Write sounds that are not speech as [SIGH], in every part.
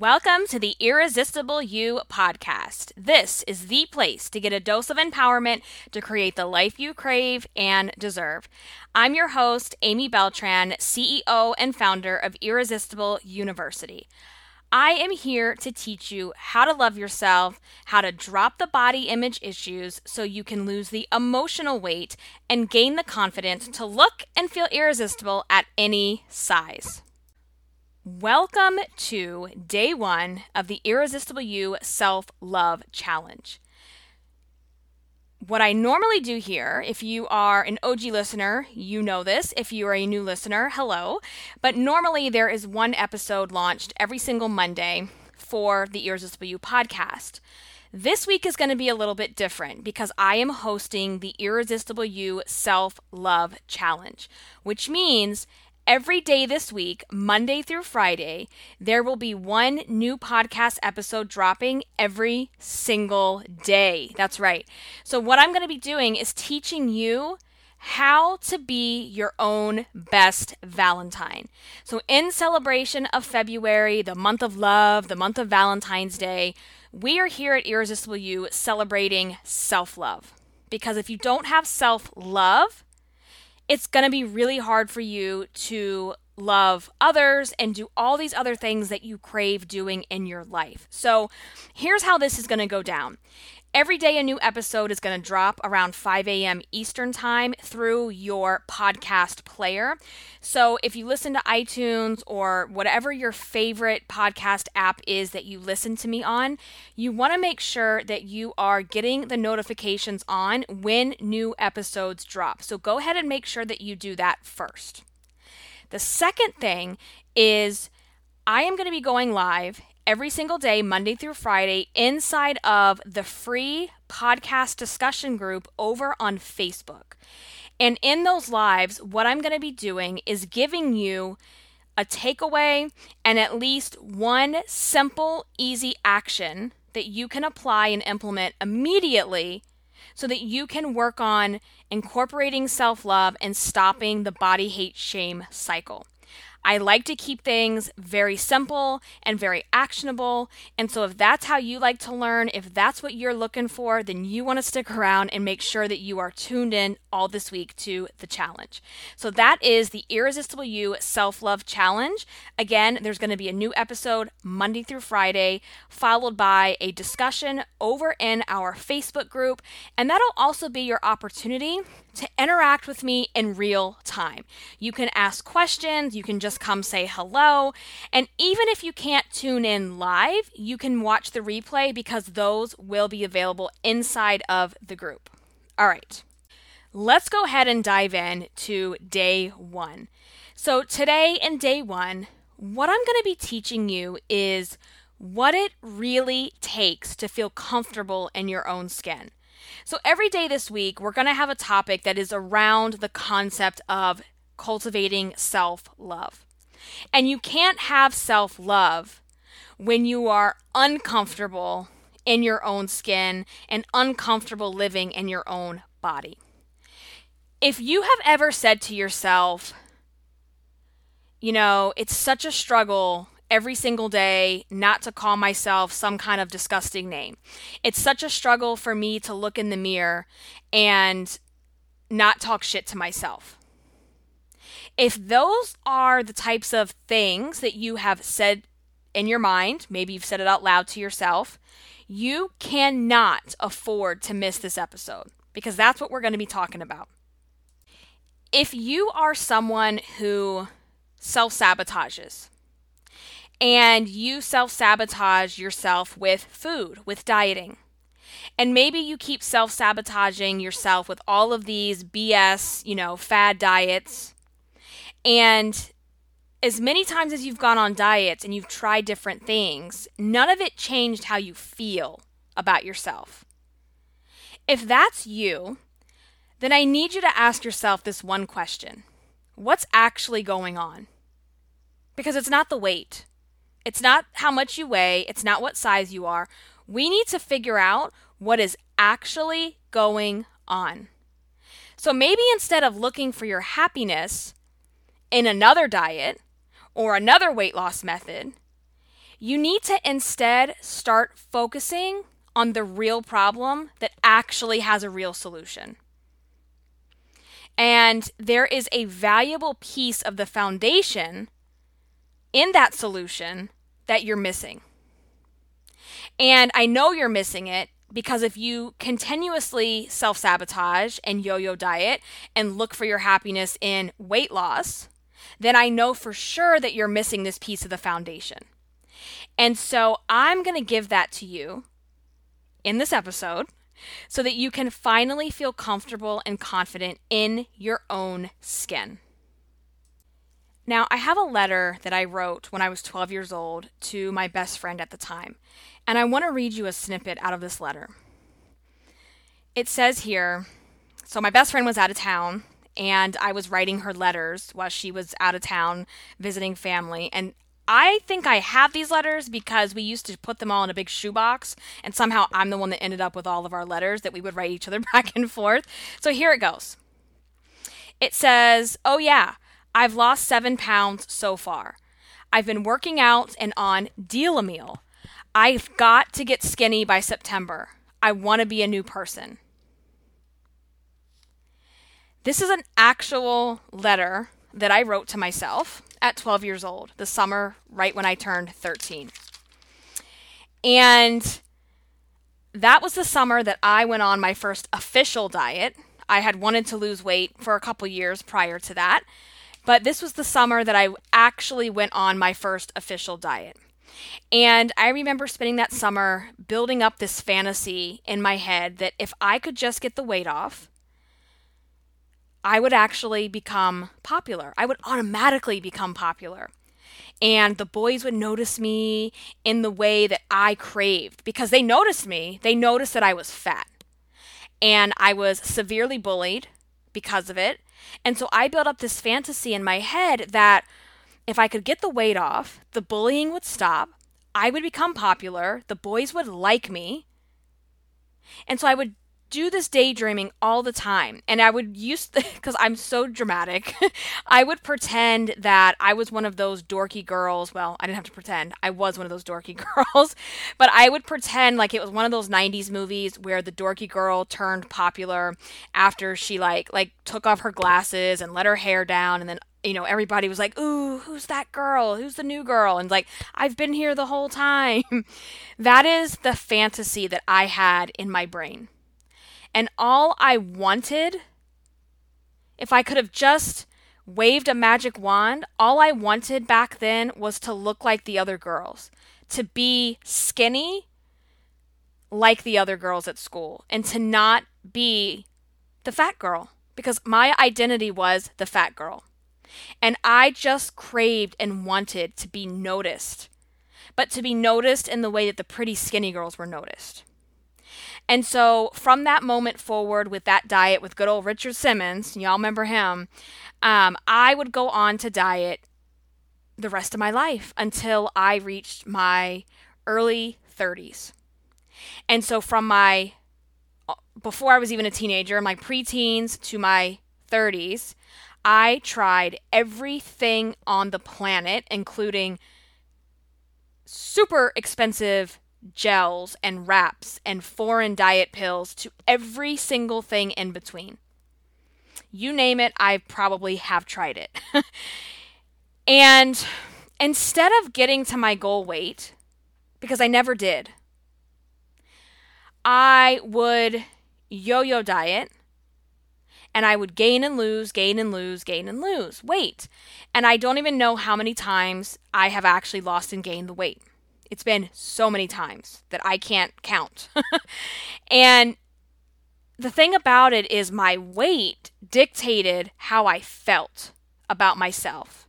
Welcome to the Irresistible You podcast. This is the place to get a dose of empowerment to create the life you crave and deserve. I'm your host, Amy Beltran, CEO and founder of Irresistible University. I am here to teach you how to love yourself, how to drop the body image issues so you can lose the emotional weight and gain the confidence to look and feel irresistible at any size. Welcome to day one of the Irresistible You Self Love Challenge. What I normally do here, if you are an OG listener, you know this. If you are a new listener, hello. But normally there is one episode launched every single Monday for the Irresistible You podcast. This week is going to be a little bit different because I am hosting the Irresistible You Self Love Challenge, which means Every day this week, Monday through Friday, there will be one new podcast episode dropping every single day. That's right. So, what I'm going to be doing is teaching you how to be your own best Valentine. So, in celebration of February, the month of love, the month of Valentine's Day, we are here at Irresistible You celebrating self love. Because if you don't have self love, it's going to be really hard for you to love others and do all these other things that you crave doing in your life. So, here's how this is going to go down. Every day, a new episode is going to drop around 5 a.m. Eastern Time through your podcast player. So, if you listen to iTunes or whatever your favorite podcast app is that you listen to me on, you want to make sure that you are getting the notifications on when new episodes drop. So, go ahead and make sure that you do that first. The second thing is I am going to be going live every single day, Monday through Friday, inside of the free podcast discussion group over on Facebook. And in those lives, what I'm going to be doing is giving you a takeaway and at least one simple, easy action that you can apply and implement immediately so that you can work on incorporating self love and stopping the body hate shame cycle. I like to keep things very simple and very actionable. And so, if that's how you like to learn, if that's what you're looking for, then you want to stick around and make sure that you are tuned in all this week to the challenge. So, that is the Irresistible You Self Love Challenge. Again, there's going to be a new episode Monday through Friday, followed by a discussion over in our Facebook group. And that'll also be your opportunity to interact with me in real time. You can ask questions, you can just come say hello, and even if you can't tune in live, you can watch the replay because those will be available inside of the group. All right. Let's go ahead and dive in to day 1. So, today in day 1, what I'm going to be teaching you is what it really takes to feel comfortable in your own skin. So, every day this week, we're going to have a topic that is around the concept of cultivating self love. And you can't have self love when you are uncomfortable in your own skin and uncomfortable living in your own body. If you have ever said to yourself, you know, it's such a struggle every single day not to call myself some kind of disgusting name. It's such a struggle for me to look in the mirror and not talk shit to myself. If those are the types of things that you have said in your mind, maybe you've said it out loud to yourself, you cannot afford to miss this episode because that's what we're going to be talking about. If you are someone who self sabotages, and you self sabotage yourself with food, with dieting. And maybe you keep self sabotaging yourself with all of these BS, you know, fad diets. And as many times as you've gone on diets and you've tried different things, none of it changed how you feel about yourself. If that's you, then I need you to ask yourself this one question What's actually going on? Because it's not the weight, it's not how much you weigh, it's not what size you are. We need to figure out what is actually going on. So maybe instead of looking for your happiness in another diet or another weight loss method, You need to instead start focusing on the real problem that actually has a real solution. And there is a valuable piece of the foundation in that solution that you're missing. And I know you're missing it because if you continuously self sabotage and yo yo diet and look for your happiness in weight loss, then I know for sure that you're missing this piece of the foundation. And so I'm going to give that to you in this episode so that you can finally feel comfortable and confident in your own skin. Now, I have a letter that I wrote when I was 12 years old to my best friend at the time, and I want to read you a snippet out of this letter. It says here so, my best friend was out of town, and I was writing her letters while she was out of town visiting family, and I think I have these letters because we used to put them all in a big shoebox, and somehow I'm the one that ended up with all of our letters that we would write each other [LAUGHS] back and forth. So here it goes. It says, Oh, yeah, I've lost seven pounds so far. I've been working out and on Deal-A-Meal. I've got to get skinny by September. I want to be a new person. This is an actual letter that I wrote to myself at 12 years old, the summer right when I turned 13. And that was the summer that I went on my first official diet. I had wanted to lose weight for a couple years prior to that, but this was the summer that I actually went on my first official diet. And I remember spending that summer building up this fantasy in my head that if I could just get the weight off, I would actually become popular. I would automatically become popular. And the boys would notice me in the way that I craved because they noticed me. They noticed that I was fat. And I was severely bullied because of it. And so I built up this fantasy in my head that if I could get the weight off, the bullying would stop, I would become popular, the boys would like me. And so I would do this daydreaming all the time. And i would use [LAUGHS] because i'm so dramatic. [LAUGHS] I would pretend that i was one of those dorky girls. Well i didn't have to pretend. I was one of those dorky [LAUGHS] girls. But i would pretend like it was one of those 90s movies where the dorky girl turned popular after she like like took off her glasses and let her hair down. And then you know everybody was like ooh who's that girl? Who's the new girl? And like i've been here the whole time. That is the fantasy that i had in my brain and all I wanted, if I could have just waved a magic wand, all I wanted back then was to look like the other girls, to be skinny like the other girls at school, and to not be the fat girl because my identity was the fat girl. And I just craved and wanted to be noticed, but to be noticed in the way that the pretty skinny girls were noticed. And so from that moment forward, with that diet with good old Richard Simmons, y'all remember him, um, I would go on to diet the rest of my life until I reached my early 30s. And so from my uh, before I was even a teenager, my preteens to my 30s, I tried everything on the planet, including super expensive gels and wraps and foreign diet pills to every single thing in between. You name it, I probably have tried it. [LAUGHS] and instead of getting to my goal weight, because I never did, I would yo yo diet and I would gain and lose, gain and lose, gain and lose weight. And I don't even know how many times I have actually lost and gained the weight. It's been so many times that I can't count. [LAUGHS] and the thing about it is, my weight dictated how I felt about myself.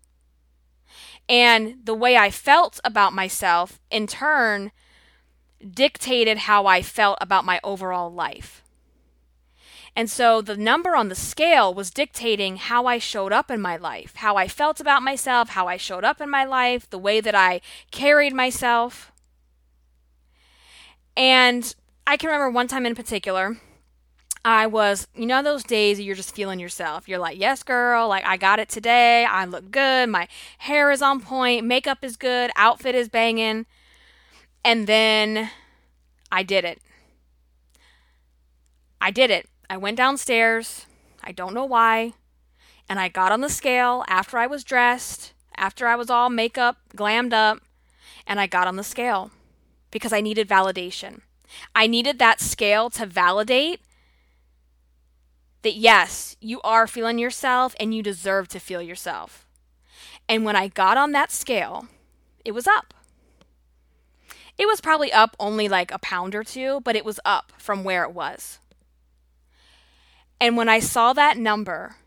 And the way I felt about myself, in turn, dictated how I felt about my overall life. And so the number on the scale was dictating how I showed up in my life, how I felt about myself, how I showed up in my life, the way that I carried myself. And I can remember one time in particular, I was, you know, those days you're just feeling yourself. You're like, yes, girl, like I got it today. I look good. My hair is on point. Makeup is good. Outfit is banging. And then I did it. I did it. I went downstairs. I don't know why. And I got on the scale after I was dressed, after I was all makeup, glammed up, and I got on the scale because I needed validation. I needed that scale to validate that yes, you are feeling yourself and you deserve to feel yourself. And when I got on that scale, it was up. It was probably up only like a pound or two, but it was up from where it was. And when I saw that number,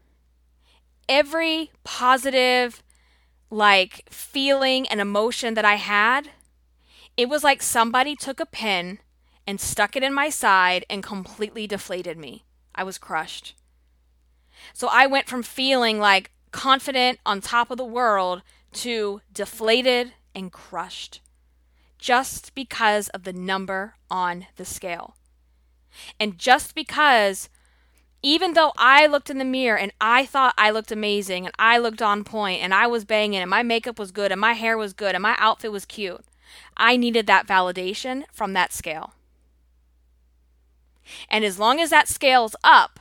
every positive, like, feeling and emotion that I had, it was like somebody took a pin and stuck it in my side and completely deflated me. I was crushed. So I went from feeling like confident on top of the world to deflated and crushed just because of the number on the scale. And just because, even though I looked in the mirror and I thought I looked amazing and I looked on point and I was banging and my makeup was good and my hair was good and my outfit was cute, I needed that validation from that scale. And as long as that scale's up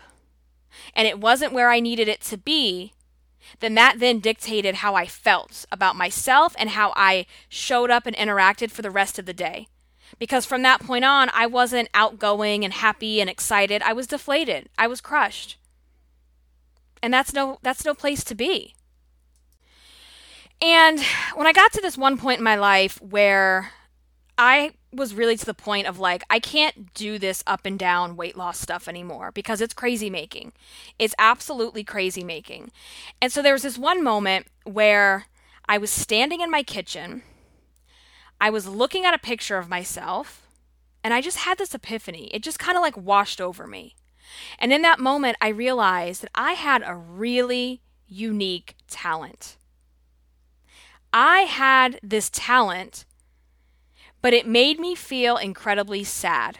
and it wasn't where I needed it to be, then that then dictated how I felt about myself and how I showed up and interacted for the rest of the day. Because from that point on, I wasn't outgoing and happy and excited. I was deflated. I was crushed. And that's no that's no place to be. And when I got to this one point in my life where I was really to the point of like, I can't do this up and down weight loss stuff anymore because it's crazy making. It's absolutely crazy making. And so there was this one moment where I was standing in my kitchen, I was looking at a picture of myself, and I just had this epiphany. It just kind of like washed over me. And in that moment, I realized that I had a really unique talent. I had this talent but it made me feel incredibly sad.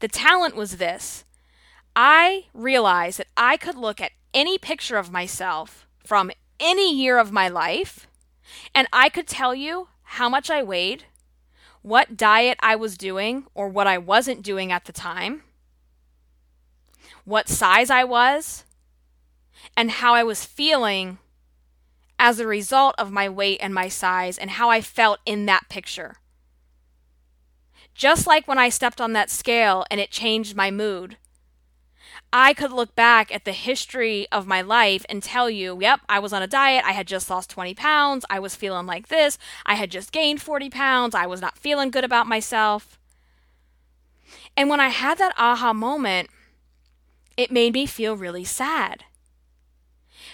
The talent was this I realized that I could look at any picture of myself from any year of my life, and I could tell you how much I weighed, what diet I was doing or what I wasn't doing at the time, what size I was, and how I was feeling as a result of my weight and my size and how I felt in that picture. Just like when I stepped on that scale and it changed my mood, I could look back at the history of my life and tell you, yep, I was on a diet. I had just lost 20 pounds. I was feeling like this. I had just gained 40 pounds. I was not feeling good about myself. And when I had that aha moment, it made me feel really sad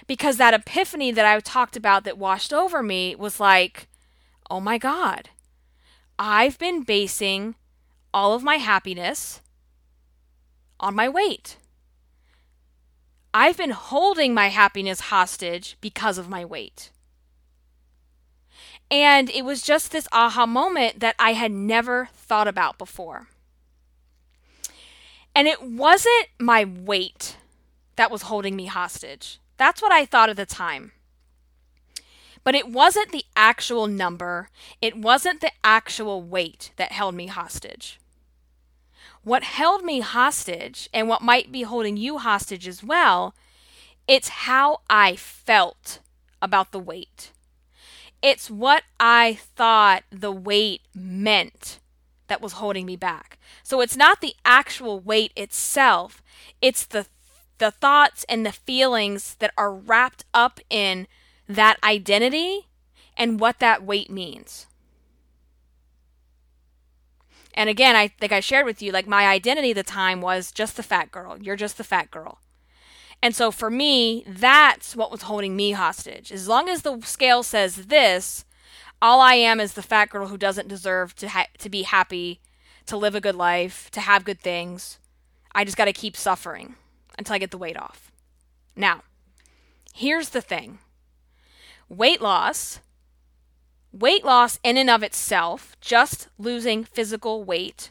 because that epiphany that I talked about that washed over me was like, oh my God, I've been basing all of my happiness on my weight. I've been holding my happiness hostage because of my weight. And it was just this aha moment that I had never thought about before. And it wasn't my weight that was holding me hostage. That's what I thought at the time. But it wasn't the actual number, it wasn't the actual weight that held me hostage. What held me hostage, and what might be holding you hostage as well, it's how I felt about the weight. It's what I thought the weight meant that was holding me back. So it's not the actual weight itself, it's the the thoughts and the feelings that are wrapped up in that identity and what that weight means. And again, I think I shared with you, like my identity at the time was just the fat girl. You're just the fat girl. And so for me, that's what was holding me hostage. As long as the scale says this, all I am is the fat girl who doesn't deserve to ha- to be happy, to live a good life, to have good things. I just got to keep suffering until I get the weight off. Now, here's the thing weight loss, weight loss in and of itself, just losing physical weight,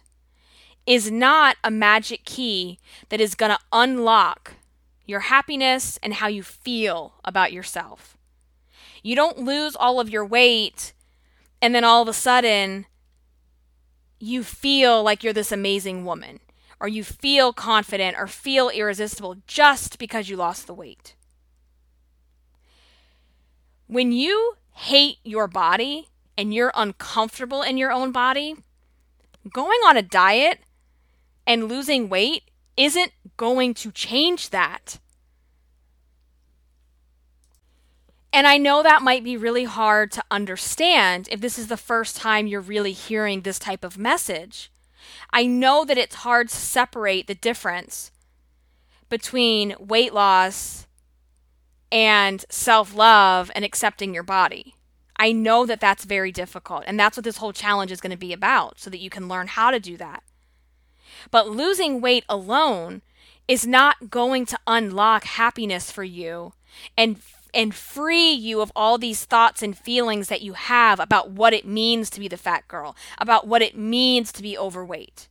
is not a magic key that is going to unlock your happiness and how you feel about yourself. You don't lose all of your weight and then all of a sudden you feel like you're this amazing woman or you feel confident or feel irresistible just because you lost the weight. When you hate your body and you're uncomfortable in your own body, going on a diet and losing weight isn't going to change that. And I know that might be really hard to understand if this is the first time you're really hearing this type of message. I know that it's hard to separate the difference between weight loss and self love and accepting your body. I know that that's very difficult. And that's what this whole challenge is going to be about so that you can learn how to do that. But losing weight alone is not going to unlock happiness for you and and free you of all these thoughts and feelings that you have about what it means to be the fat girl, about what it means to be overweight.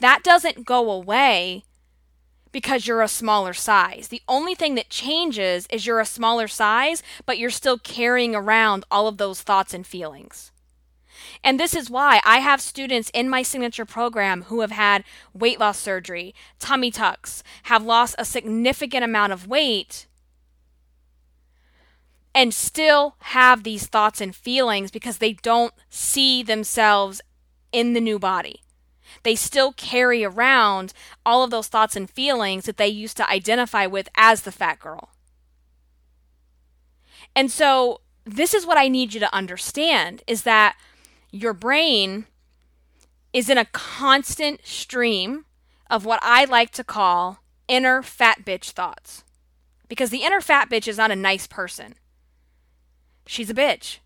That doesn't go away because you're a smaller size. The only thing that changes is you're a smaller size, but you're still carrying around all of those thoughts and feelings. And this is why I have students in my signature program who have had weight loss surgery, tummy tucks, have lost a significant amount of weight, and still have these thoughts and feelings because they don't see themselves in the new body. They still carry around all of those thoughts and feelings that they used to identify with as the fat girl. And so, this is what I need you to understand is that your brain is in a constant stream of what I like to call inner fat bitch thoughts. Because the inner fat bitch is not a nice person she's a bitch.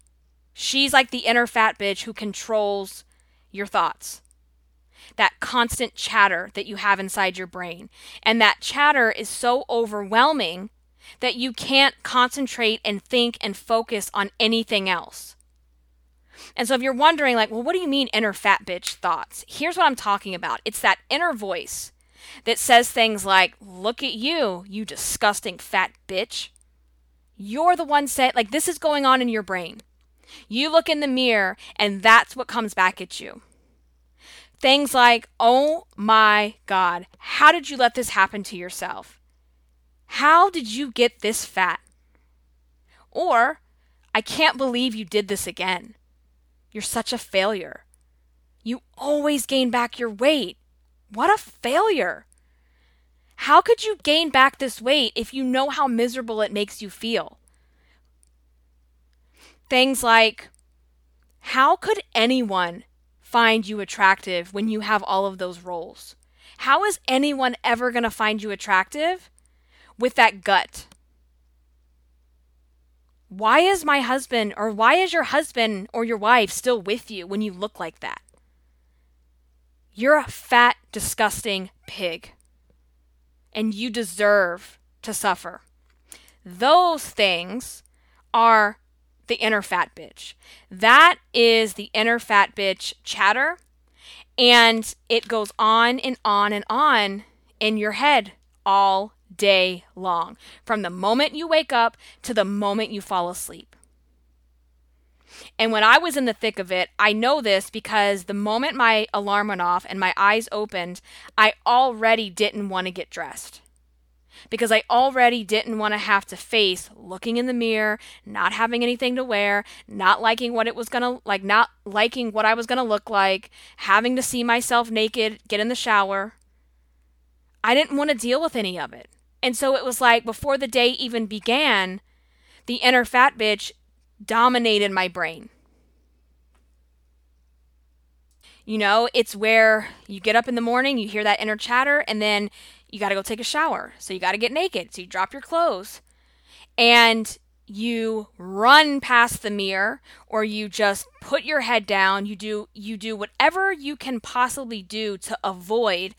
She's like the inner fat bitch who controls your thoughts. That constant chatter that you have inside your brain. And that chatter is so overwhelming that you can't concentrate and think and focus on anything else. And so if you're wondering, like, well, what do you mean inner fat bitch thoughts? Here's what I'm talking about it's that inner voice that says things like, look at you, you disgusting fat bitch. You're the one saying, like, this is going on in your brain. You look in the mirror, and that's what comes back at you. Things like, oh my God, how did you let this happen to yourself? How did you get this fat? Or, I can't believe you did this again. You're such a failure. You always gain back your weight. What a failure. How could you gain back this weight if you know how miserable it makes you feel? Things like, how could anyone find you attractive when you have all of those rolls? How is anyone ever going to find you attractive with that gut? Why is my husband or why is your husband or your wife still with you when you look like that? You're a fat, disgusting pig and you deserve to suffer. Those things are the inner fat bitch. That is the inner fat bitch chatter. And it goes on and on and on in your head all day long, from the moment you wake up to the moment you fall asleep. And when I was in the thick of it, I know this because the moment my alarm went off and my eyes opened, I already didn't want to get dressed. Because I already didn't want to have to face looking in the mirror, not having anything to wear, not liking what it was going to like, not liking what I was going to look like, having to see myself naked, get in the shower. I didn't want to deal with any of it. And so it was like before the day even began, the inner fat bitch dominated my brain. You know, it's where you get up in the morning, you hear that inner chatter, and then you got to go take a shower. So you got to get naked. So you drop your clothes and you run past the mirror or you just put your head down. You do you do whatever you can possibly do to avoid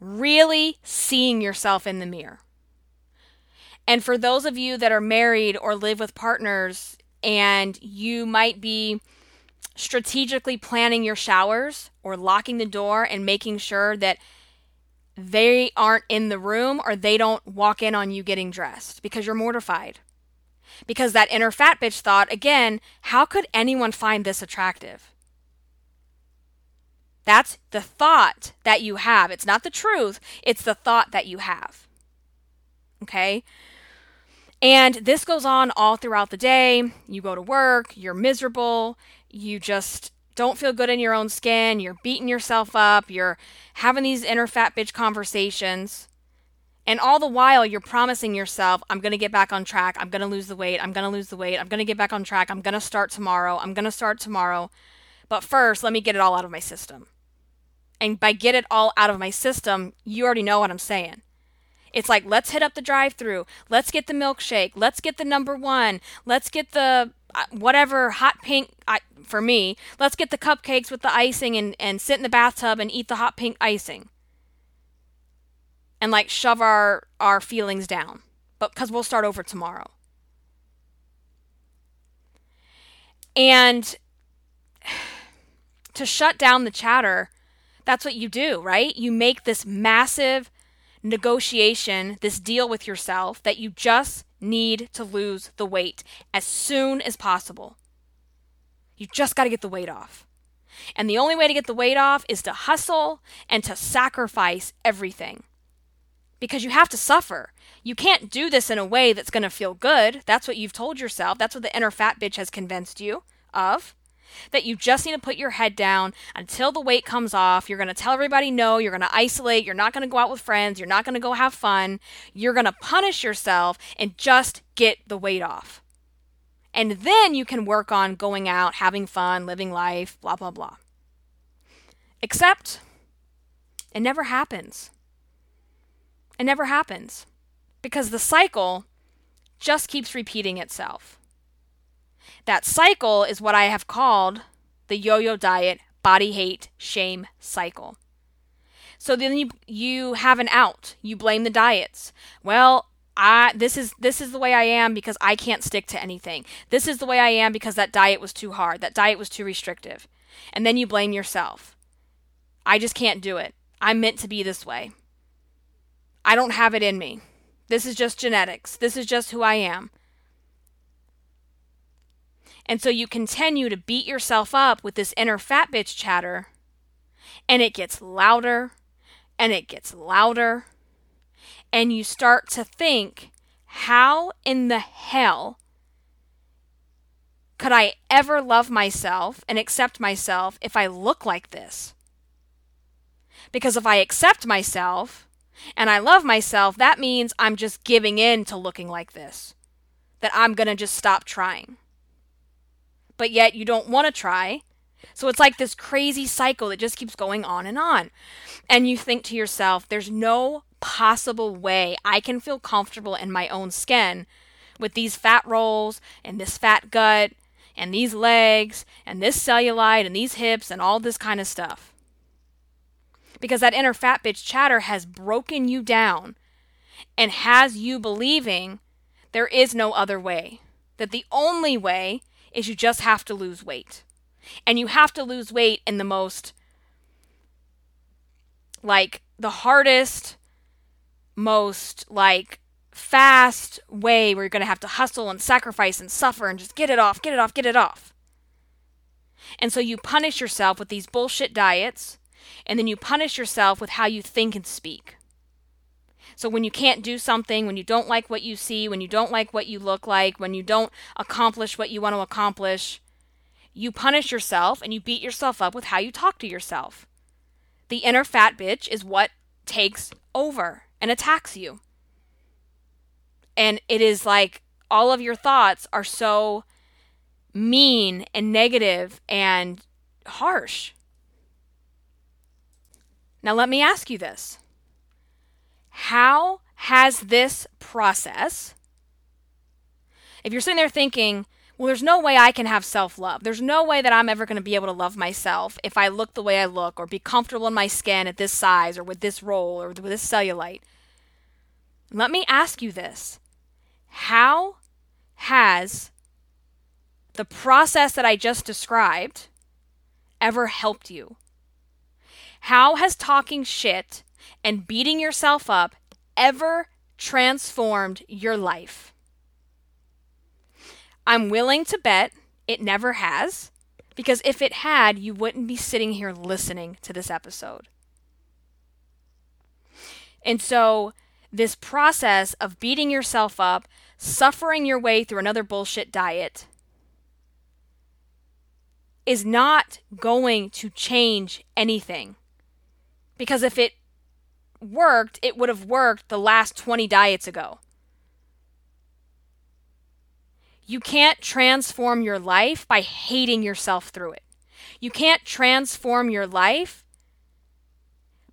really seeing yourself in the mirror. And for those of you that are married or live with partners and you might be strategically planning your showers or locking the door and making sure that they aren't in the room or they don't walk in on you getting dressed because you're mortified. Because that inner fat bitch thought, again, how could anyone find this attractive? That's the thought that you have. It's not the truth, it's the thought that you have. Okay? And this goes on all throughout the day. You go to work, you're miserable, you just don't feel good in your own skin, you're beating yourself up, you're having these inner fat bitch conversations. And all the while, you're promising yourself, I'm going to get back on track. I'm going to lose the weight. I'm going to lose the weight. I'm going to get back on track. I'm going to start tomorrow. I'm going to start tomorrow. But first, let me get it all out of my system. And by get it all out of my system, you already know what I'm saying. It's like, let's hit up the drive through. Let's get the milkshake. Let's get the number one. Let's get the uh, whatever hot pink I, for me. Let's get the cupcakes with the icing and, and sit in the bathtub and eat the hot pink icing. And like shove our, our feelings down. But because we'll start over tomorrow. And [SIGHS] to shut down the chatter, that's what you do, right? You make this massive negotiation, this deal with yourself that you just need to lose the weight as soon as possible. You just got to get the weight off. And the only way to get the weight off is to hustle and to sacrifice everything. Because you have to suffer. You can't do this in a way that's going to feel good. That's what you've told yourself. That's what the inner fat bitch has convinced you of that you just need to put your head down until the weight comes off. You're going to tell everybody no. You're going to isolate. You're not going to go out with friends. You're not going to go have fun. You're going to punish yourself and just get the weight off. And then you can work on going out, having fun, living life, blah, blah, blah. Except it never happens. It never happens because the cycle just keeps repeating itself. That cycle is what I have called the yo yo diet body hate shame cycle. So then you, you have an out. You blame the diets. Well, I this is this is the way I am because I can't stick to anything. This is the way I am because that diet was too hard. That diet was too restrictive. And then you blame yourself. I just can't do it. I'm meant to be this way. I don't have it in me. This is just genetics. This is just who I am. And so you continue to beat yourself up with this inner fat bitch chatter, and it gets louder and it gets louder. And you start to think, how in the hell could I ever love myself and accept myself if I look like this? Because if I accept myself and I love myself, that means I'm just giving in to looking like this. That I'm going to just stop trying but yet you don't want to try. So it's like this crazy cycle that just keeps going on and on. And you think to yourself, there's no possible way I can feel comfortable in my own skin with these fat rolls and this fat gut and these legs and this cellulite and these hips and all this kind of stuff. Because that inner fat bitch chatter has broken you down and has you believing there is no other way. That the only way is you just have to lose weight. And you have to lose weight in the most, like, the hardest, most, like, fast way where you're going to have to hustle and sacrifice and suffer and just get it off, get it off, get it off. And so you punish yourself with these bullshit diets, and then you punish yourself with how you think and speak. So when you can't do something, when you don't like what you see, when you don't like what you look like, when you don't accomplish what you want to accomplish, you punish yourself and you beat yourself up with how you talk to yourself. The inner fat bitch is what takes over and attacks you. And it is like all of your thoughts are so mean and negative and harsh. Now, let me ask you this how has this process, if you're sitting there thinking, well, there's no way I can have self love. There's no way that I'm ever going to be able to love myself if I look the way I look or be comfortable in my skin at this size or with this roll or with this cellulite. Let me ask you this How has the process that I just described ever helped you? How has talking shit and beating yourself up ever transformed your life? I'm willing to bet it never has, because if it had, you wouldn't be sitting here listening to this episode. And so, this process of beating yourself up, suffering your way through another bullshit diet, is not going to change anything. Because if it worked, it would have worked the last 20 diets ago. You can't transform your life by hating yourself through it. You can't transform your life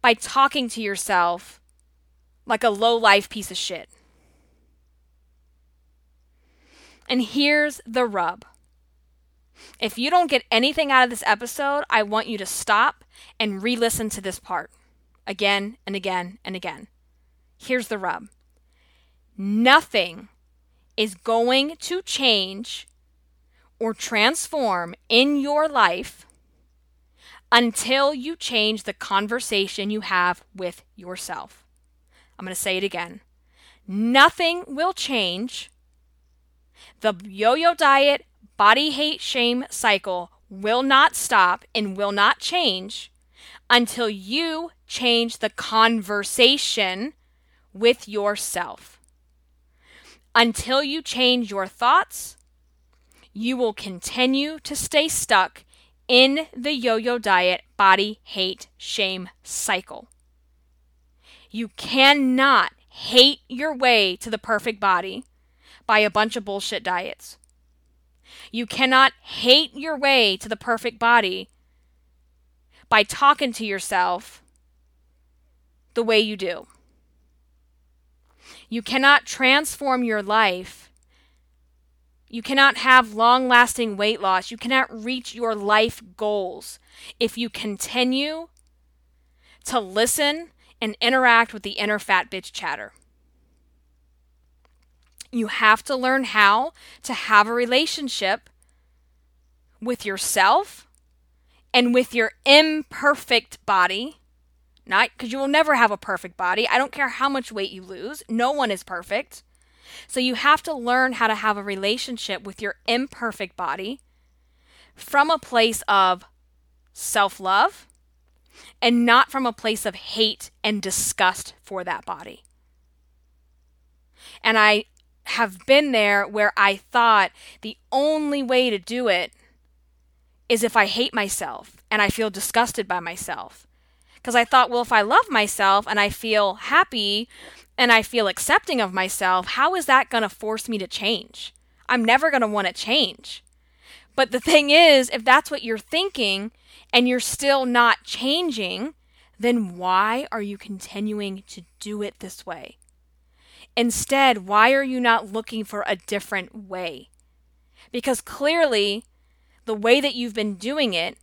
by talking to yourself like a low life piece of shit. And here's the rub. If you don't get anything out of this episode, I want you to stop and re listen to this part again and again and again. Here's the rub nothing is going to change or transform in your life until you change the conversation you have with yourself. I'm going to say it again. Nothing will change. The yo yo diet, body hate, shame cycle will not stop and will not change until you change the conversation with yourself. Until you change your thoughts, you will continue to stay stuck in the yo yo diet body hate shame cycle. You cannot hate your way to the perfect body by a bunch of bullshit diets. You cannot hate your way to the perfect body by talking to yourself the way you do. You cannot transform your life. You cannot have long lasting weight loss. You cannot reach your life goals if you continue to listen and interact with the inner fat bitch chatter. You have to learn how to have a relationship with yourself and with your imperfect body not because you will never have a perfect body. I don't care how much weight you lose. No one is perfect. So you have to learn how to have a relationship with your imperfect body from a place of self love and not from a place of hate and disgust for that body. And I have been there where I thought the only way to do it is if I hate myself and I feel disgusted by myself. Because I thought, well, if I love myself and I feel happy and I feel accepting of myself, how is that going to force me to change? I'm never going to want to change. But the thing is, if that's what you're thinking and you're still not changing, then why are you continuing to do it this way? Instead, why are you not looking for a different way? Because clearly, the way that you've been doing it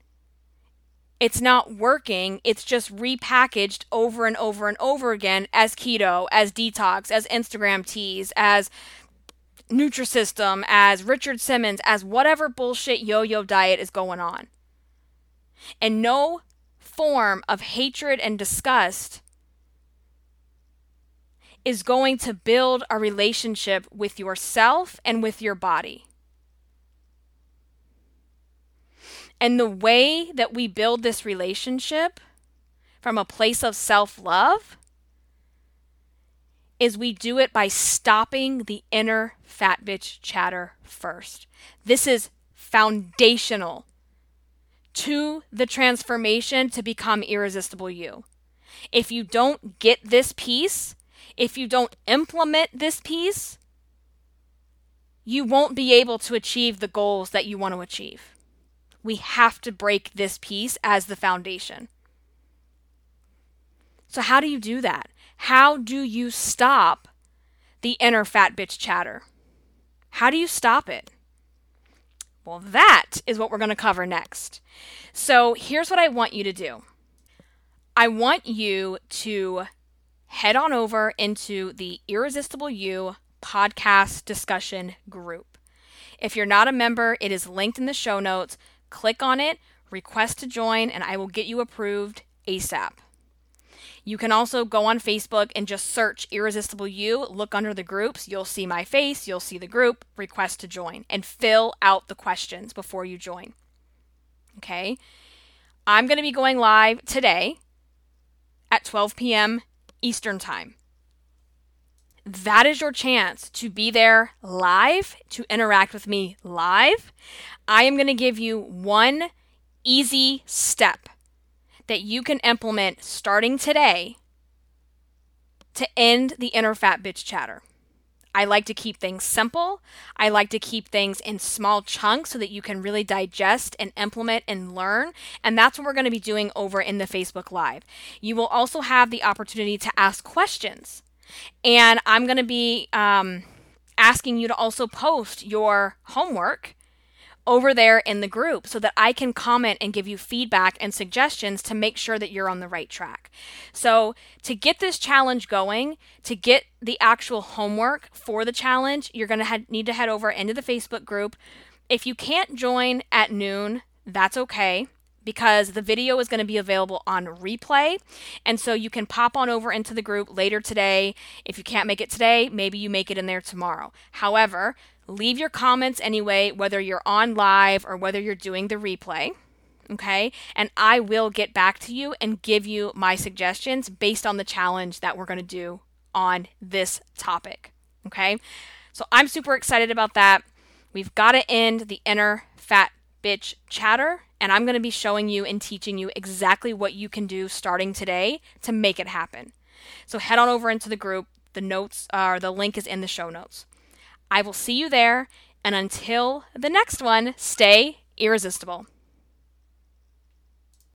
it's not working. It's just repackaged over and over and over again as keto, as detox, as Instagram teas, as Nutrisystem, as Richard Simmons, as whatever bullshit yo yo diet is going on. And no form of hatred and disgust is going to build a relationship with yourself and with your body. And the way that we build this relationship from a place of self love is we do it by stopping the inner fat bitch chatter first. This is foundational to the transformation to become irresistible you. If you don't get this piece, if you don't implement this piece, you won't be able to achieve the goals that you want to achieve we have to break this piece as the foundation. So, how do you do that? How do you stop the inner fat bitch chatter? How do you stop it? Well, that is what we're going to cover next. So, here's what I want you to do I want you to head on over into the Irresistible You podcast discussion group. If you're not a member, it is linked in the show notes. Click on it, request to join, and I will get you approved ASAP. You can also go on Facebook and just search Irresistible You, look under the groups, you'll see my face, you'll see the group, request to join, and fill out the questions before you join. Okay? I'm going to be going live today at 12 p.m. Eastern Time. That is your chance to be there live, to interact with me live. I am going to give you one easy step that you can implement starting today to end the inner fat bitch chatter. I like to keep things simple. I like to keep things in small chunks so that you can really digest and implement and learn. And that's what we're going to be doing over in the Facebook Live. You will also have the opportunity to ask questions. And I'm going to be um, asking you to also post your homework over there in the group so that I can comment and give you feedback and suggestions to make sure that you're on the right track. So, to get this challenge going, to get the actual homework for the challenge, you're going to need to head over into the Facebook group. If you can't join at noon, that's okay because the video is going to be available on replay. And so you can pop on over into the group later today. If you can't make it today, maybe you make it in there tomorrow. However, leave your comments anyway, whether you're on live or whether you're doing the replay. Okay, and I will get back to you and give you my suggestions based on the challenge that we're going to do on this topic. Okay, so I'm super excited about that. We've got to end the inner fat bitch chatter, and I'm going to be showing you and teaching you exactly what you can do starting today to make it happen. So head on over into the group. The notes are uh, the link is in the show notes. I will see you there, and until the next one, stay irresistible.